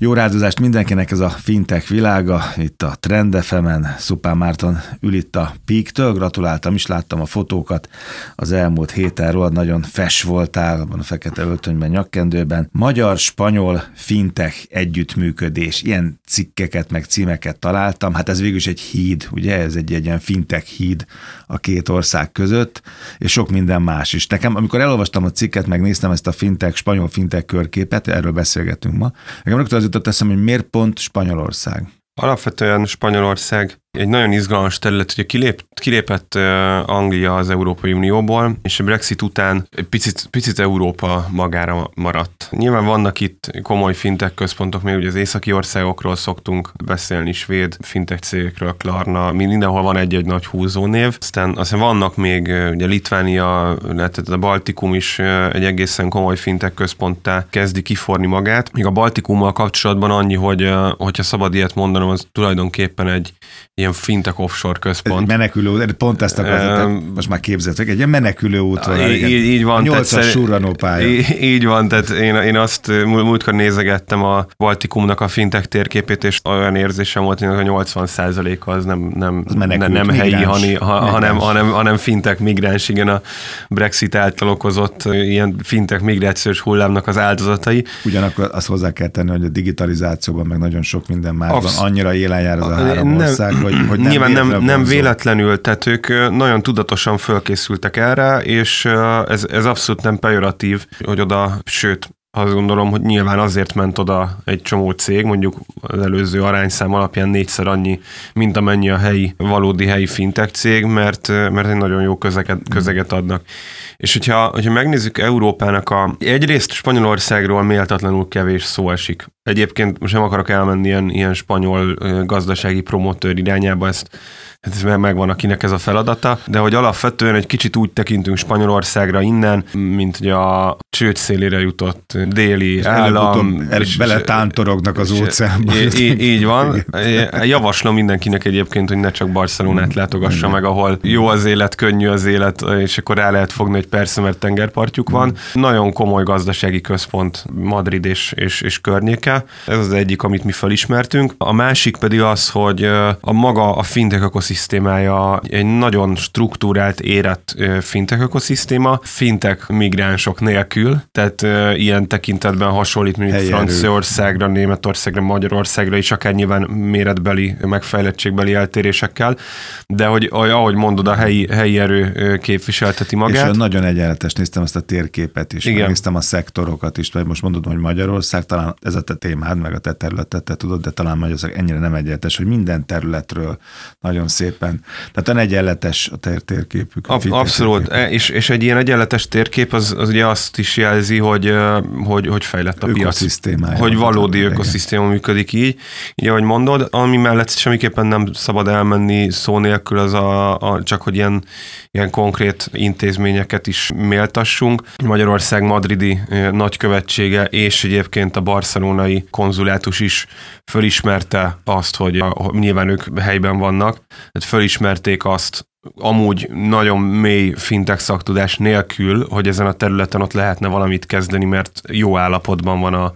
Jó rádozást mindenkinek ez a fintech világa, itt a Trend FM-en, Szupán Márton ül itt a Peak-től, gratuláltam is, láttam a fotókat. Az elmúlt héten, nagyon fes voltál, abban a fekete öltönyben, nyakkendőben. Magyar-spanyol fintech együttműködés, ilyen cikkeket meg címeket találtam, hát ez végül is egy híd, ugye, ez egy, egy ilyen fintech híd a két ország között, és sok minden más is. Nekem, amikor elolvastam a cikket, megnéztem ezt a fintech, spanyol fintech körképet, erről beszélgetünk ma, nekem rögtön az jutott eszem, hogy miért pont Spanyolország? Alapvetően Spanyolország egy nagyon izgalmas terület, ugye kilép, kilépett Anglia az Európai Unióból, és a Brexit után egy picit, picit Európa magára maradt. Nyilván vannak itt komoly fintech központok, még ugye az északi országokról szoktunk beszélni, svéd fintech cégekről, Klarna, mindenhol van egy-egy nagy húzónév. Aztán, aztán vannak még ugye Litvánia, tehát a Baltikum is egy egészen komoly fintech központtá kezdi kiforni magát. Még a Baltikummal kapcsolatban annyi, hogy hogyha szabad ilyet mondanom, az tulajdonképpen egy ilyen fintek offshore központ. Menekülő, pont ezt akartam, um, most már képzeltek, egy ilyen menekülő út van. Így, így van. 8-as surranó pálya. Így, így van, tehát én, én azt múltkor nézegettem a Baltikumnak a fintek térképét, és olyan érzésem volt, hogy a 80 a az nem, nem, az nem, nem helyi, hani, ha, hanem, hanem, hanem fintek migráns, igen, a Brexit által okozott ilyen fintek migrációs hullámnak az áldozatai. Ugyanakkor azt hozzá kell tenni, hogy a digitalizációban meg nagyon sok minden már Absz- van, annyira élen jár az a három nem, ország, hogy hogy nem Nyilván nem, nem véletlenül, tehát ők nagyon tudatosan fölkészültek erre, és ez, ez abszolút nem pejoratív, hogy oda, sőt, azt gondolom, hogy nyilván azért ment oda egy csomó cég, mondjuk az előző arányszám alapján négyszer annyi, mint amennyi a helyi, valódi helyi fintech cég, mert, mert egy nagyon jó közeget, közeget adnak. És hogyha, hogyha megnézzük Európának a... Egyrészt Spanyolországról méltatlanul kevés szó esik. Egyébként most nem akarok elmenni ilyen, ilyen spanyol gazdasági promotőr irányába, ezt hát ez megvan akinek ez a feladata, de hogy alapvetően egy kicsit úgy tekintünk Spanyolországra innen, mint hogy a csőd szélére jutott déli állam. És, beletántorognak az óceánba. Így, így van. Javaslom mindenkinek egyébként, hogy ne csak Barcelonát látogassa meg, ahol jó az élet, könnyű az élet, és akkor rá lehet fogni, hogy persze, mert tengerpartjuk van. Nagyon komoly gazdasági központ Madrid és, és, és környéke. Ez az egyik, amit mi felismertünk. A másik pedig az, hogy a maga a fintech ökoszisztémája egy nagyon struktúrált, érett fintech ökoszisztéma, fintech migránsok nélkül, tehát ilyen tekintetben hasonlít, mint Helyi Franciaországra, Németországra, Magyarországra is, akár nyilván méretbeli, megfejlettségbeli eltérésekkel, de hogy ahogy mondod, a helyi, helyi erő képviselteti magát. És nagyon egyenletes, néztem ezt a térképet is, Igen. néztem a szektorokat is, vagy most mondod, hogy Magyarország, talán ez a te témád, meg a te területet, te tudod, de talán Magyarország ennyire nem egyenletes, hogy minden területről nagyon szépen. Tehát a egyenletes a tér térképük. Ab, abszolút, térképük. és, és egy ilyen egyenletes térkép az, az ugye azt is jelzi, hogy, hogy, hogy fejlett a piac. Hogy valódi ökoszisztéma működik így. Így ahogy mondod, ami mellett semmiképpen nem szabad elmenni szó nélkül, az a, a csak hogy ilyen, ilyen konkrét intézményeket is méltassunk. Magyarország madridi nagykövetsége és egyébként a barcelonai konzulátus is fölismerte azt, hogy a, nyilván ők helyben vannak, tehát fölismerték azt, amúgy nagyon mély fintech szaktudás nélkül, hogy ezen a területen ott lehetne valamit kezdeni, mert jó állapotban van a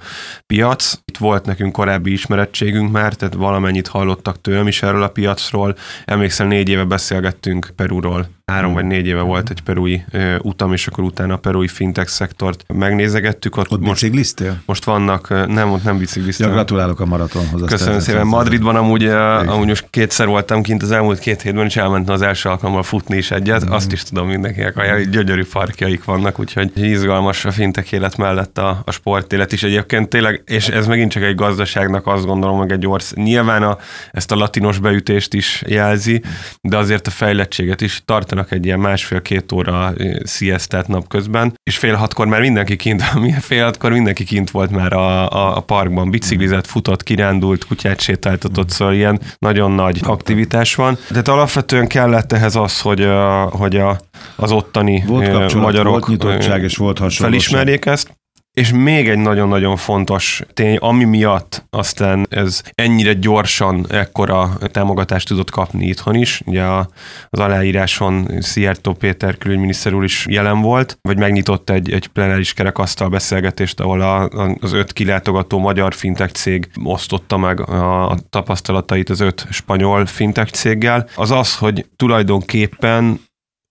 piac. Itt volt nekünk korábbi ismerettségünk már, tehát valamennyit hallottak tőlem is erről a piacról. Emlékszel, négy éve beszélgettünk Perúról három vagy négy éve volt egy perui utam, és akkor utána a perui fintech szektort megnézegettük. Ott, ott most, bicikliztél? Most vannak, nem, ott nem bicikliztél. Ja, gratulálok a maratonhoz. Köszönöm szépen. Madridban amúgy, amúgy most kétszer voltam kint az elmúlt két hétben, és elmentem az első alkalommal futni is egyet. Mm. Azt is tudom mindenkinek, hogy gyönyörű parkjaik vannak, úgyhogy izgalmas a fintek élet mellett a, a sportélet is egyébként tényleg, és ez megint csak egy gazdaságnak azt gondolom, meg egy ország. Nyilván a, ezt a latinos beütést is jelzi, de azért a fejlettséget is tartanak egy ilyen másfél-két óra sziasztát napközben, és fél hatkor már mindenki kint, fél hatkor mindenki kint volt már a, a, a parkban, biciklizett, futott, kirándult, kutyát sétáltatott, szóval ilyen nagyon nagy aktivitás van. De alapvetően kellett ehhez az, hogy, a, hogy a, az ottani volt magyarok volt nyitottság és volt felismerjék ezt. És még egy nagyon-nagyon fontos tény, ami miatt aztán ez ennyire gyorsan ekkora támogatást tudott kapni itthon is. Ugye az aláíráson Szijjártó Péter külügyminiszter úr is jelen volt, vagy megnyitott egy, egy plenáris kerekasztal beszélgetést, ahol a, az öt kilátogató magyar fintech cég osztotta meg a tapasztalatait az öt spanyol fintech céggel. Az az, hogy tulajdonképpen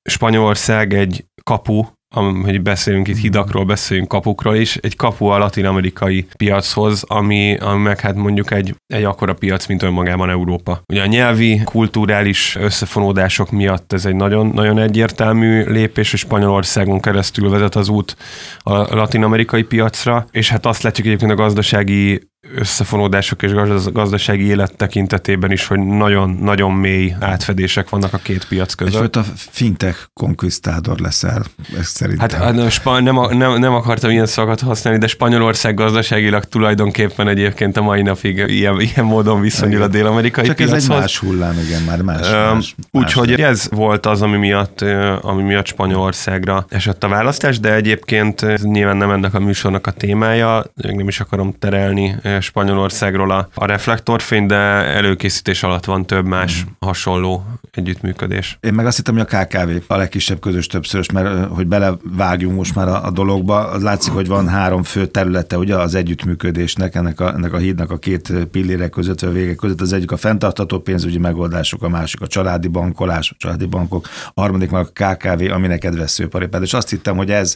Spanyolország egy kapu hogy beszélünk itt hidakról, beszélünk kapukról is, egy kapu a latin-amerikai piachoz, ami, ami meg hát mondjuk egy, egy akkora piac, mint önmagában Európa. Ugye a nyelvi, kulturális összefonódások miatt ez egy nagyon, nagyon egyértelmű lépés, és Spanyolországon keresztül vezet az út a latin-amerikai piacra, és hát azt látjuk egyébként a gazdasági összefonódások és gazdasági élet tekintetében is, hogy nagyon-nagyon mély átfedések vannak a két piac között. Egyfajta fintech konquisztádor leszel, ezt szerintem. Hát nem, nem, nem, nem akartam ilyen szavakat használni, de Spanyolország gazdaságilag tulajdonképpen egyébként a mai napig ilyen, ilyen módon viszonyul a dél-amerikai Csak piachoz. ez egy más hullám, igen, már más. más, Úgyhogy ez volt az, ami miatt, ami miatt Spanyolországra esett a választás, de egyébként nyilván nem ennek a műsornak a témája, még nem is akarom terelni Spanyolországról a, a reflektorfény, de előkészítés alatt van több más mm. hasonló együttműködés. Én meg azt hittem, hogy a KKV a legkisebb közös többszörös, mert hogy belevágjunk most már a, a dologba, az látszik, hogy van három fő területe ugye az együttműködésnek, ennek a, ennek a hídnak a két pillére között, vagy a vége között. Az egyik a fenntartató pénzügyi megoldások, a másik a családi bankolás, a családi bankok, a harmadik meg a KKV, aminek veszőparipád. És azt hittem, hogy ez,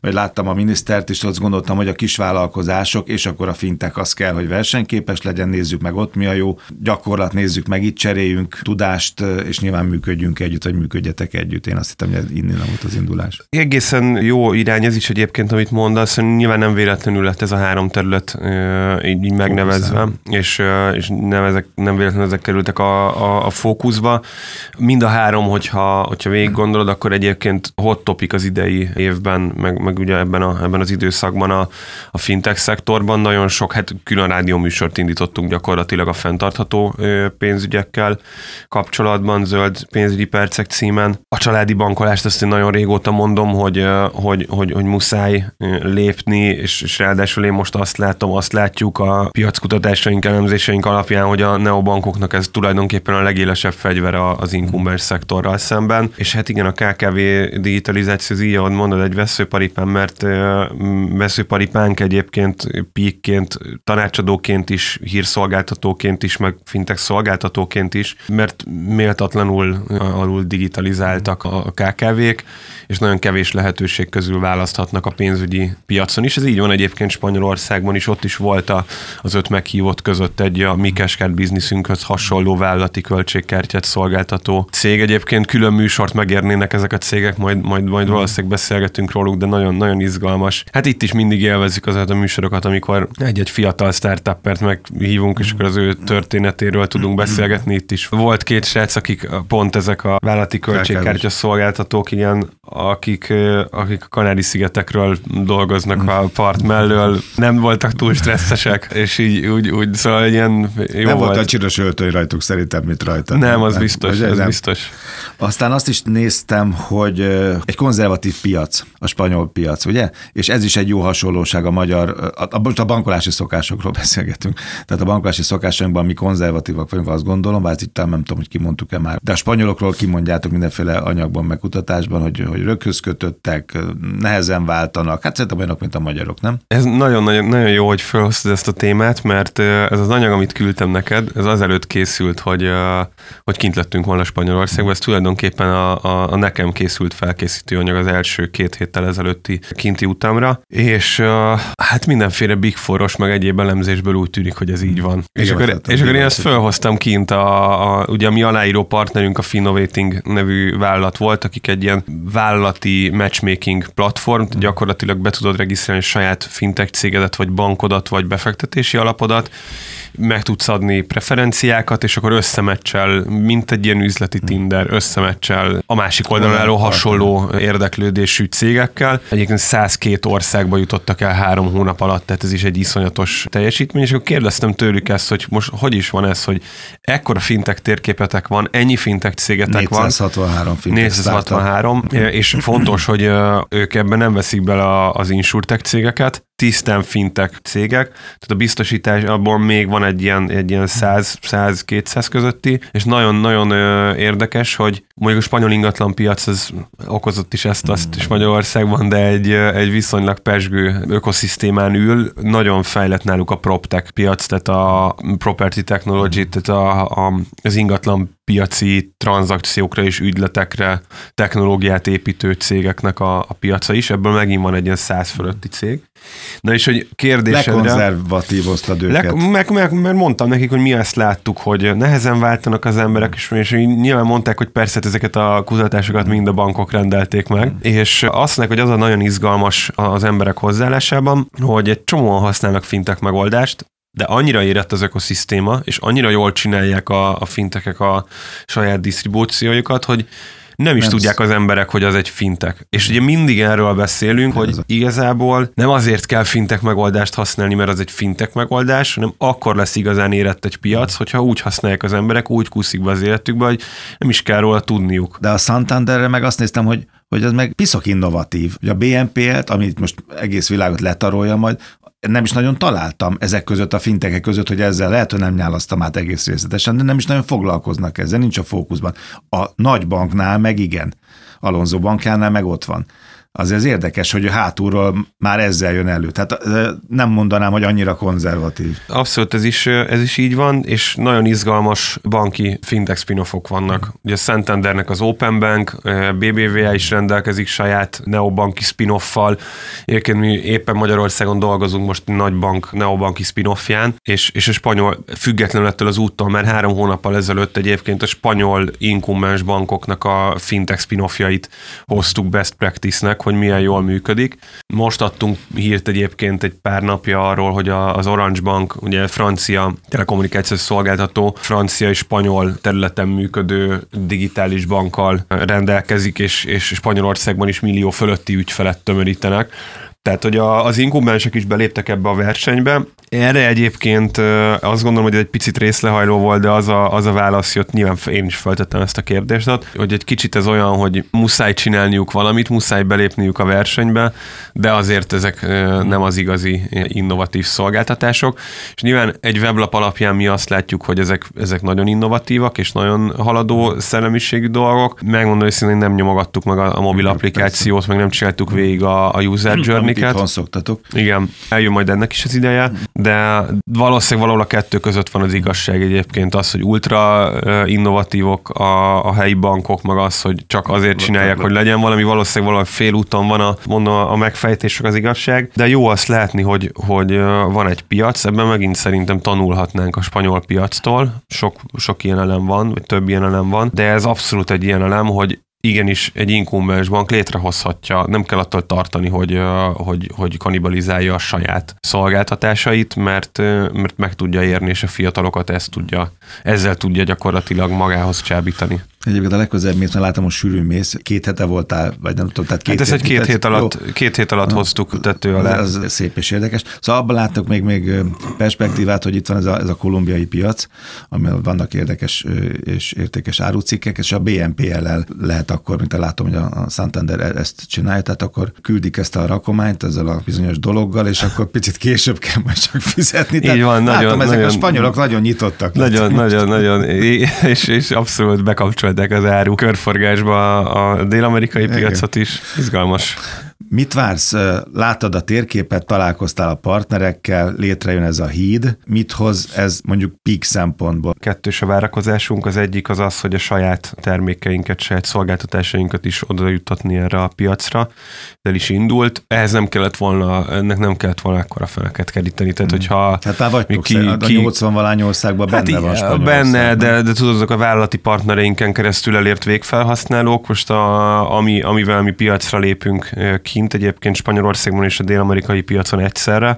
mert láttam a minisztert is, azt gondoltam, hogy a kisvállalkozások, és akkor a fintek az kell, hogy versenyképes legyen, nézzük meg ott mi a jó gyakorlat, nézzük meg itt, cseréljünk tudást, és nyilván működjünk együtt, vagy működjetek együtt. Én azt hittem, hogy innen volt az indulás. Egészen jó irány ez is egyébként, amit mondasz, nyilván nem véletlenül lett ez a három terület így, így megnevezve, és, és nem, ezek, nem véletlenül ezek kerültek a, a, a fókuszba. Mind a három, hogyha, hogyha végig gondolod, akkor egyébként hot topic az idei évben, meg, meg ugye ebben, a, ebben az időszakban a, a fintech szektorban nagyon sok, hát külön rádióműsort indítottunk gyakorlatilag a fenntartható pénzügyekkel kapcsolatban, zöld pénzügyi percek címen. A családi bankolást azt én nagyon régóta mondom, hogy, hogy, hogy, hogy muszáj lépni, és, és ráadásul én most azt látom, azt látjuk a piackutatásaink, elemzéseink alapján, hogy a neobankoknak ez tulajdonképpen a legélesebb fegyver az inkumbens szektorral szemben. És hát igen, a KKV digitalizáció, így ahogy mondod, egy veszőparipán, mert veszőparipánk egyébként píkként tanácsadóként is, hírszolgáltatóként is, meg fintech szolgáltatóként is, mert méltatlanul alul digitalizáltak a KKV-k, és nagyon kevés lehetőség közül választhatnak a pénzügyi piacon is. Ez így van egyébként Spanyolországban is, ott is volt a, az öt meghívott között egy a mi Cashcard bizniszünkhöz hasonló vállalati költségkártyát szolgáltató cég. Egyébként külön műsort megérnének ezek a cégek, majd, majd, majd valószínűleg beszélgetünk róluk, de nagyon, nagyon izgalmas. Hát itt is mindig élvezik azokat a műsorokat, amikor egy-egy fiatal startuppert meghívunk, és akkor az ő történetéről tudunk beszélgetni. Itt is volt két srác, akik pont ezek a vállalati költségkártya szolgáltatók, igen, akik, akik a Kanári-szigetekről dolgoznak a part mellől, nem voltak túl stresszesek, és így úgy, úgy szóval egy ilyen jó Nem volt a csinos öltöny rajtuk szerintem, mint rajta. Nem, az biztos, az nem. biztos. Aztán azt is néztem, hogy egy konzervatív piac, a spanyol piac, ugye? És ez is egy jó hasonlóság a magyar, a, a, a bankolási szokásokról beszélgetünk. Tehát a bankolási szokásainkban mi konzervatívak vagyunk, azt gondolom, bár itt nem tudom, hogy kimondtuk-e már. De a spanyolokról kimondjátok mindenféle anyagban, meg kutatásban, hogy, hogy röghöz kötöttek, nehezen váltanak. Hát szerintem olyanok, mint a magyarok, nem? Ez nagyon-nagyon nagyon jó, hogy felhoztad ezt a témát, mert ez az anyag, amit küldtem neked, ez azelőtt készült, hogy, hogy kint lettünk volna Spanyolországban. Ez tulajdonképpen a, a, a nekem készült felkészítő anyag az első két héttel ezelőtti kinti utamra, és hát mindenféle Big Foros, meg egyéb elemzésből úgy tűnik, hogy ez így van. Igen, és akkor, és akkor én ezt felhoztam kint, a, a, ugye a mi aláíró partnerünk a Finnovating nevű vállalat volt, akik egy ilyen vállalati matchmaking platform, gyakorlatilag be tudod regisztrálni saját fintech cégedet, vagy bankodat, vagy befektetési alapodat, meg tudsz adni preferenciákat, és akkor összemeccel, mint egy ilyen üzleti Tinder, összemeccel a másik oldalon álló hasonló érdeklődésű cégekkel. Egyébként 102 országba jutottak el három hónap alatt, tehát ez is egy iszonyatos teljesítmény, és akkor kérdeztem tőlük ezt, hogy most hogy is van ez, hogy ekkora fintech térképetek van, ennyi fintech cégetek 463 van. 463 és fontos, hogy ők ebben nem veszik bele az insurtech cégeket, tisztán fintek cégek, tehát a biztosítás abból még van egy ilyen, egy ilyen 100-200 közötti, és nagyon-nagyon érdekes, hogy mondjuk a spanyol ingatlan piac az okozott is ezt, azt is Magyarországban, de egy, egy viszonylag pesgő ökoszisztémán ül, nagyon fejlett náluk a PropTech piac, tehát a property technology, tehát a, a, az ingatlan piaci tranzakciókra és ügyletekre technológiát építő cégeknek a, a piaca is, ebből megint van egy ilyen száz fölötti cég. Na és hogy kérdésedre... Lekonzervatívoztad őket. Le, meg, meg, mert mondtam nekik, hogy mi ezt láttuk, hogy nehezen váltanak az emberek, és, és nyilván mondták, hogy persze ezeket a kutatásokat mind a bankok rendelték meg, mm. és azt mondják, hogy az a nagyon izgalmas az emberek hozzáállásában, hogy egy csomóan használnak fintek megoldást, de annyira érett az ökoszisztéma, és annyira jól csinálják a, a fintekek a saját disztribúciójukat, hogy nem is nem tudják az emberek, hogy az egy fintek. És ugye mindig erről beszélünk, hogy igazából nem azért kell fintek megoldást használni, mert az egy fintek megoldás, hanem akkor lesz igazán érett egy piac, hogyha úgy használják az emberek, úgy kúszik be az életükbe, hogy nem is kell róla tudniuk. De a Santanderre meg azt néztem, hogy hogy az meg piszok innovatív. Hogy a BNP-et, amit most egész világot letarolja majd, nem is nagyon találtam ezek között a fintekek között, hogy ezzel lehet, hogy nem nyálasztam át egész részletesen, de nem is nagyon foglalkoznak ezzel, nincs a fókuszban. A nagy banknál meg igen, Alonso bankjánál meg ott van azért ez érdekes, hogy a hátulról már ezzel jön elő. Tehát nem mondanám, hogy annyira konzervatív. Abszolút, ez is, ez is így van, és nagyon izgalmas banki fintech spin vannak. Ugye Santandernek az Open Bank, BBVA is rendelkezik saját neobanki spin-offal. Egyébként mi éppen Magyarországon dolgozunk most nagy bank neobanki spin-offján, és, és a spanyol függetlenül ettől az úttól, mert három hónappal ezelőtt egyébként a spanyol inkumbens bankoknak a fintech spin-offjait hoztuk best practice-nek, hogy milyen jól működik. Most adtunk hírt egyébként egy pár napja arról, hogy az Orange Bank, ugye francia telekommunikációs szolgáltató, francia és spanyol területen működő digitális bankkal rendelkezik, és, és Spanyolországban is millió fölötti ügyfelet tömörítenek. Tehát, hogy a, az inkubensek is beléptek ebbe a versenybe, erre egyébként azt gondolom, hogy egy picit részlehajló volt, de az a, az a válasz jött, nyilván én is feltettem ezt a kérdést, hogy egy kicsit ez olyan, hogy muszáj csinálniuk valamit, muszáj belépniük a versenybe, de azért ezek nem az igazi innovatív szolgáltatások. És nyilván egy weblap alapján mi azt látjuk, hogy ezek, ezek nagyon innovatívak és nagyon haladó szellemiségű dolgok. Megmondom hogy nem nyomogattuk meg a, a mobil applikációt, meg nem csináltuk végig a, a user journey-ket. Igen, eljön majd ennek is az ideje, de valószínűleg valahol a kettő között van az igazság egyébként az, hogy ultra innovatívok a, a helyi bankok, meg az, hogy csak azért csinálják, hogy legyen valami, valószínűleg valami félúton van a, mondom, a megfejtések az igazság, de jó azt látni, hogy, hogy van egy piac, ebben megint szerintem tanulhatnánk a spanyol piactól, sok, sok ilyen elem van, vagy több ilyen elem van, de ez abszolút egy ilyen elem, hogy igenis egy inkumbens bank létrehozhatja, nem kell attól tartani, hogy, hogy, hogy kanibalizálja a saját szolgáltatásait, mert, mert meg tudja érni, és a fiatalokat ezt tudja, ezzel tudja gyakorlatilag magához csábítani. Egyébként a legközelebb, mint látom, most sűrűn mész, két hete voltál, vagy nem tudom, tehát két hát ez hét, egy két hét alatt, jó. két hét alatt hoztuk tető alá. Ez, ez szép és érdekes. Szóval abban láttok még, még perspektívát, hogy itt van ez a, ez a kolumbiai piac, amivel vannak érdekes és értékes árucikkek, és a BNPL-el lehet akkor, mint látom, hogy a Santander e- ezt csinálja, tehát akkor küldik ezt a rakományt ezzel a bizonyos dologgal, és akkor picit később kell majd csak fizetni. Így van, látom, nagyon, ezek nagyon, a spanyolok nagyon nyitottak. Nagyon, nagyon, nagyon, és, és abszolút bekapcsolt bevezettek az áru körforgásba a dél-amerikai piacot is. Izgalmas. Mit vársz? Látod a térképet, találkoztál a partnerekkel, létrejön ez a híd. Mit hoz ez mondjuk peak szempontból? Kettős a várakozásunk. Az egyik az az, hogy a saját termékeinket, saját szolgáltatásainkat is oda jutatni erre a piacra. El is indult. Ehhez nem kellett volna, ennek nem kellett volna akkora feleket keríteni. Tehát, hmm. hogyha hát már vagytok, ki, ki, a 80 valány országban benne hát van Benne, de, de tudod, azok a vállalati partnereinken keresztül elért végfelhasználók, most a, ami, amivel mi piacra lépünk kint egyébként Spanyolországban és a dél-amerikai piacon egyszerre.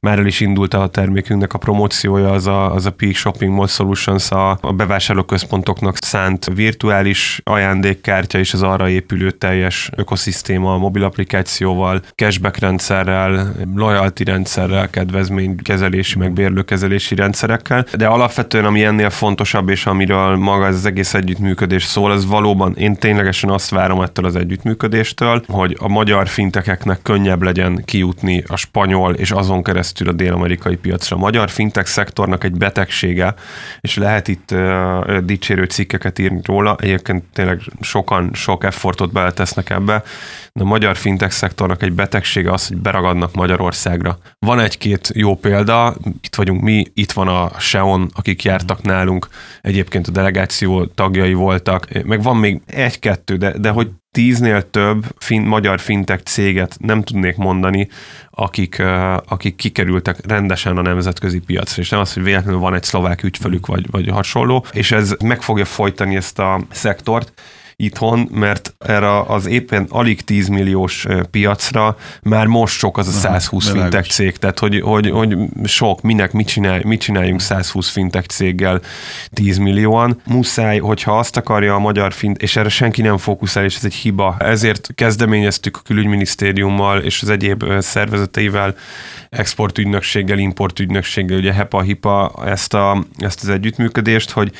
Már el is indult a termékünknek a promóciója, az a, az a Peak Shopping Mall Solutions, a, a bevásárlóközpontoknak szánt virtuális ajándékkártya és az arra épülő teljes ökoszisztéma mobil applikációval, cashback rendszerrel, loyalty rendszerrel, kedvezménykezelési, meg bérlőkezelési rendszerekkel. De alapvetően, ami ennél fontosabb, és amiről maga ez az egész együttműködés szól, az valóban én ténylegesen azt várom ettől az együttműködéstől, hogy a magyar magyar fintekeknek könnyebb legyen kijutni a spanyol és azon keresztül a dél-amerikai piacra. A magyar fintek szektornak egy betegsége, és lehet itt uh, dicsérő cikkeket írni róla, egyébként tényleg sokan sok effortot beletesznek ebbe, de a magyar fintek szektornak egy betegsége az, hogy beragadnak Magyarországra. Van egy-két jó példa, itt vagyunk mi, itt van a Seon, akik jártak nálunk, egyébként a delegáció tagjai voltak, meg van még egy-kettő, de, de hogy tíznél több fin, magyar fintek céget nem tudnék mondani, akik, akik kikerültek rendesen a nemzetközi piacra, és nem az, hogy véletlenül van egy szlovák ügyfelük, vagy, vagy hasonló, és ez meg fogja folytani ezt a szektort, itthon, mert erre az éppen alig 10 milliós piacra már most sok az a 120 Aha, fintech cég, tehát hogy, hogy, hogy sok, minek, mit, csinálj, mit csináljunk 120 fintech céggel 10 millióan. Muszáj, hogyha azt akarja a magyar fint, és erre senki nem fókuszál, és ez egy hiba. Ezért kezdeményeztük a külügyminisztériummal és az egyéb szervezeteivel, exportügynökséggel, importügynökséggel, ugye HEPA-HIPA ezt, a, ezt az együttműködést, hogy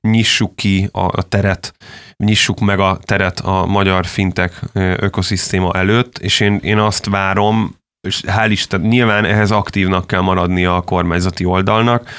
nyissuk ki a, a teret, nyissuk meg a teret a magyar fintek ökoszisztéma előtt, és én, én azt várom, és hál' Isten, nyilván ehhez aktívnak kell maradnia a kormányzati oldalnak,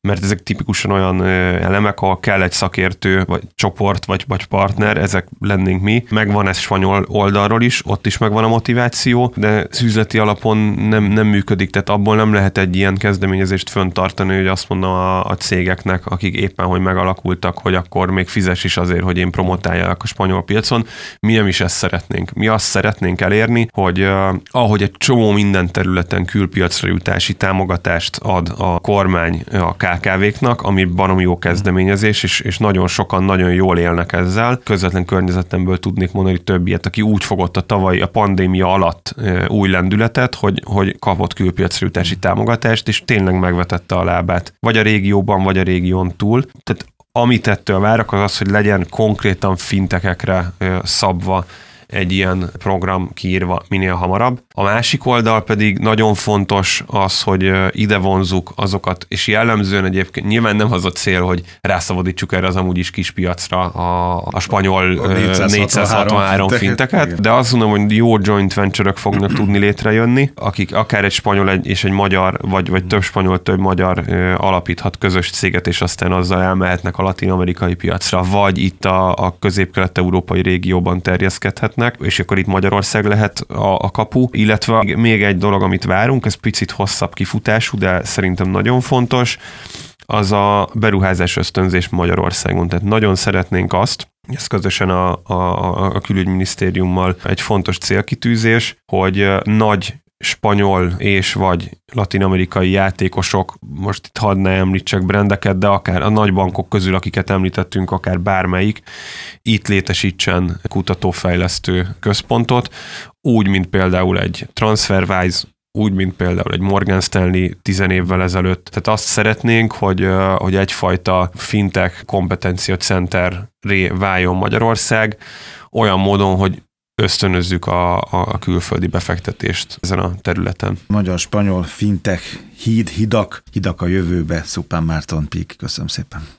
mert ezek tipikusan olyan elemek, ahol kell egy szakértő, vagy csoport, vagy, vagy partner, ezek lennénk mi. Megvan ez spanyol oldalról is, ott is megvan a motiváció, de szűzleti alapon nem, nem működik, tehát abból nem lehet egy ilyen kezdeményezést föntartani, hogy azt mondom a, a cégeknek, akik éppen hogy megalakultak, hogy akkor még fizes is azért, hogy én promotáljak a spanyol piacon. Mi nem is ezt szeretnénk. Mi azt szeretnénk elérni, hogy uh, ahogy egy csomó minden területen külpiacra jutási támogatást ad a kormány a KKV-knak, ami baromi jó kezdeményezés, és, és nagyon sokan nagyon jól élnek ezzel. Közvetlen környezetemből tudnék mondani hogy aki úgy fogott a tavaly a pandémia alatt új lendületet, hogy, hogy kapott külpiacra jutási támogatást, és tényleg megvetette a lábát. Vagy a régióban, vagy a régión túl. Tehát amit ettől várok, az az, hogy legyen konkrétan fintekekre szabva egy ilyen program kiírva minél hamarabb. A másik oldal pedig nagyon fontos az, hogy ide vonzuk azokat, és jellemzően egyébként nyilván nem az a cél, hogy rászabadítsuk erre az amúgy is kis piacra a, a spanyol a 463, 463 finteket, de azt mondom, hogy jó joint venture fognak tudni létrejönni, akik akár egy spanyol egy, és egy magyar, vagy, vagy több spanyol, több magyar alapíthat közös céget, és aztán azzal elmehetnek a latin-amerikai piacra, vagy itt a, a közép-kelet-európai régióban terjeszkedhet lehetnek, és akkor itt Magyarország lehet a, a kapu, illetve még egy dolog, amit várunk, ez picit hosszabb kifutású, de szerintem nagyon fontos, az a beruházás ösztönzés Magyarországon. Tehát nagyon szeretnénk azt, ez közösen a, a, a külügyminisztériummal egy fontos célkitűzés, hogy nagy spanyol és vagy latinamerikai játékosok, most itt hadd ne említsek brendeket, de akár a nagy bankok közül, akiket említettünk, akár bármelyik, itt létesítsen kutatófejlesztő központot, úgy, mint például egy TransferWise, úgy, mint például egy Morgan Stanley tizen évvel ezelőtt. Tehát azt szeretnénk, hogy, hogy egyfajta fintech kompetencia centerré váljon Magyarország, olyan módon, hogy ösztönözzük a, a külföldi befektetést ezen a területen. Magyar-spanyol fintech híd, hidak, hidak a jövőbe, Szupán Márton Pík. Köszönöm szépen.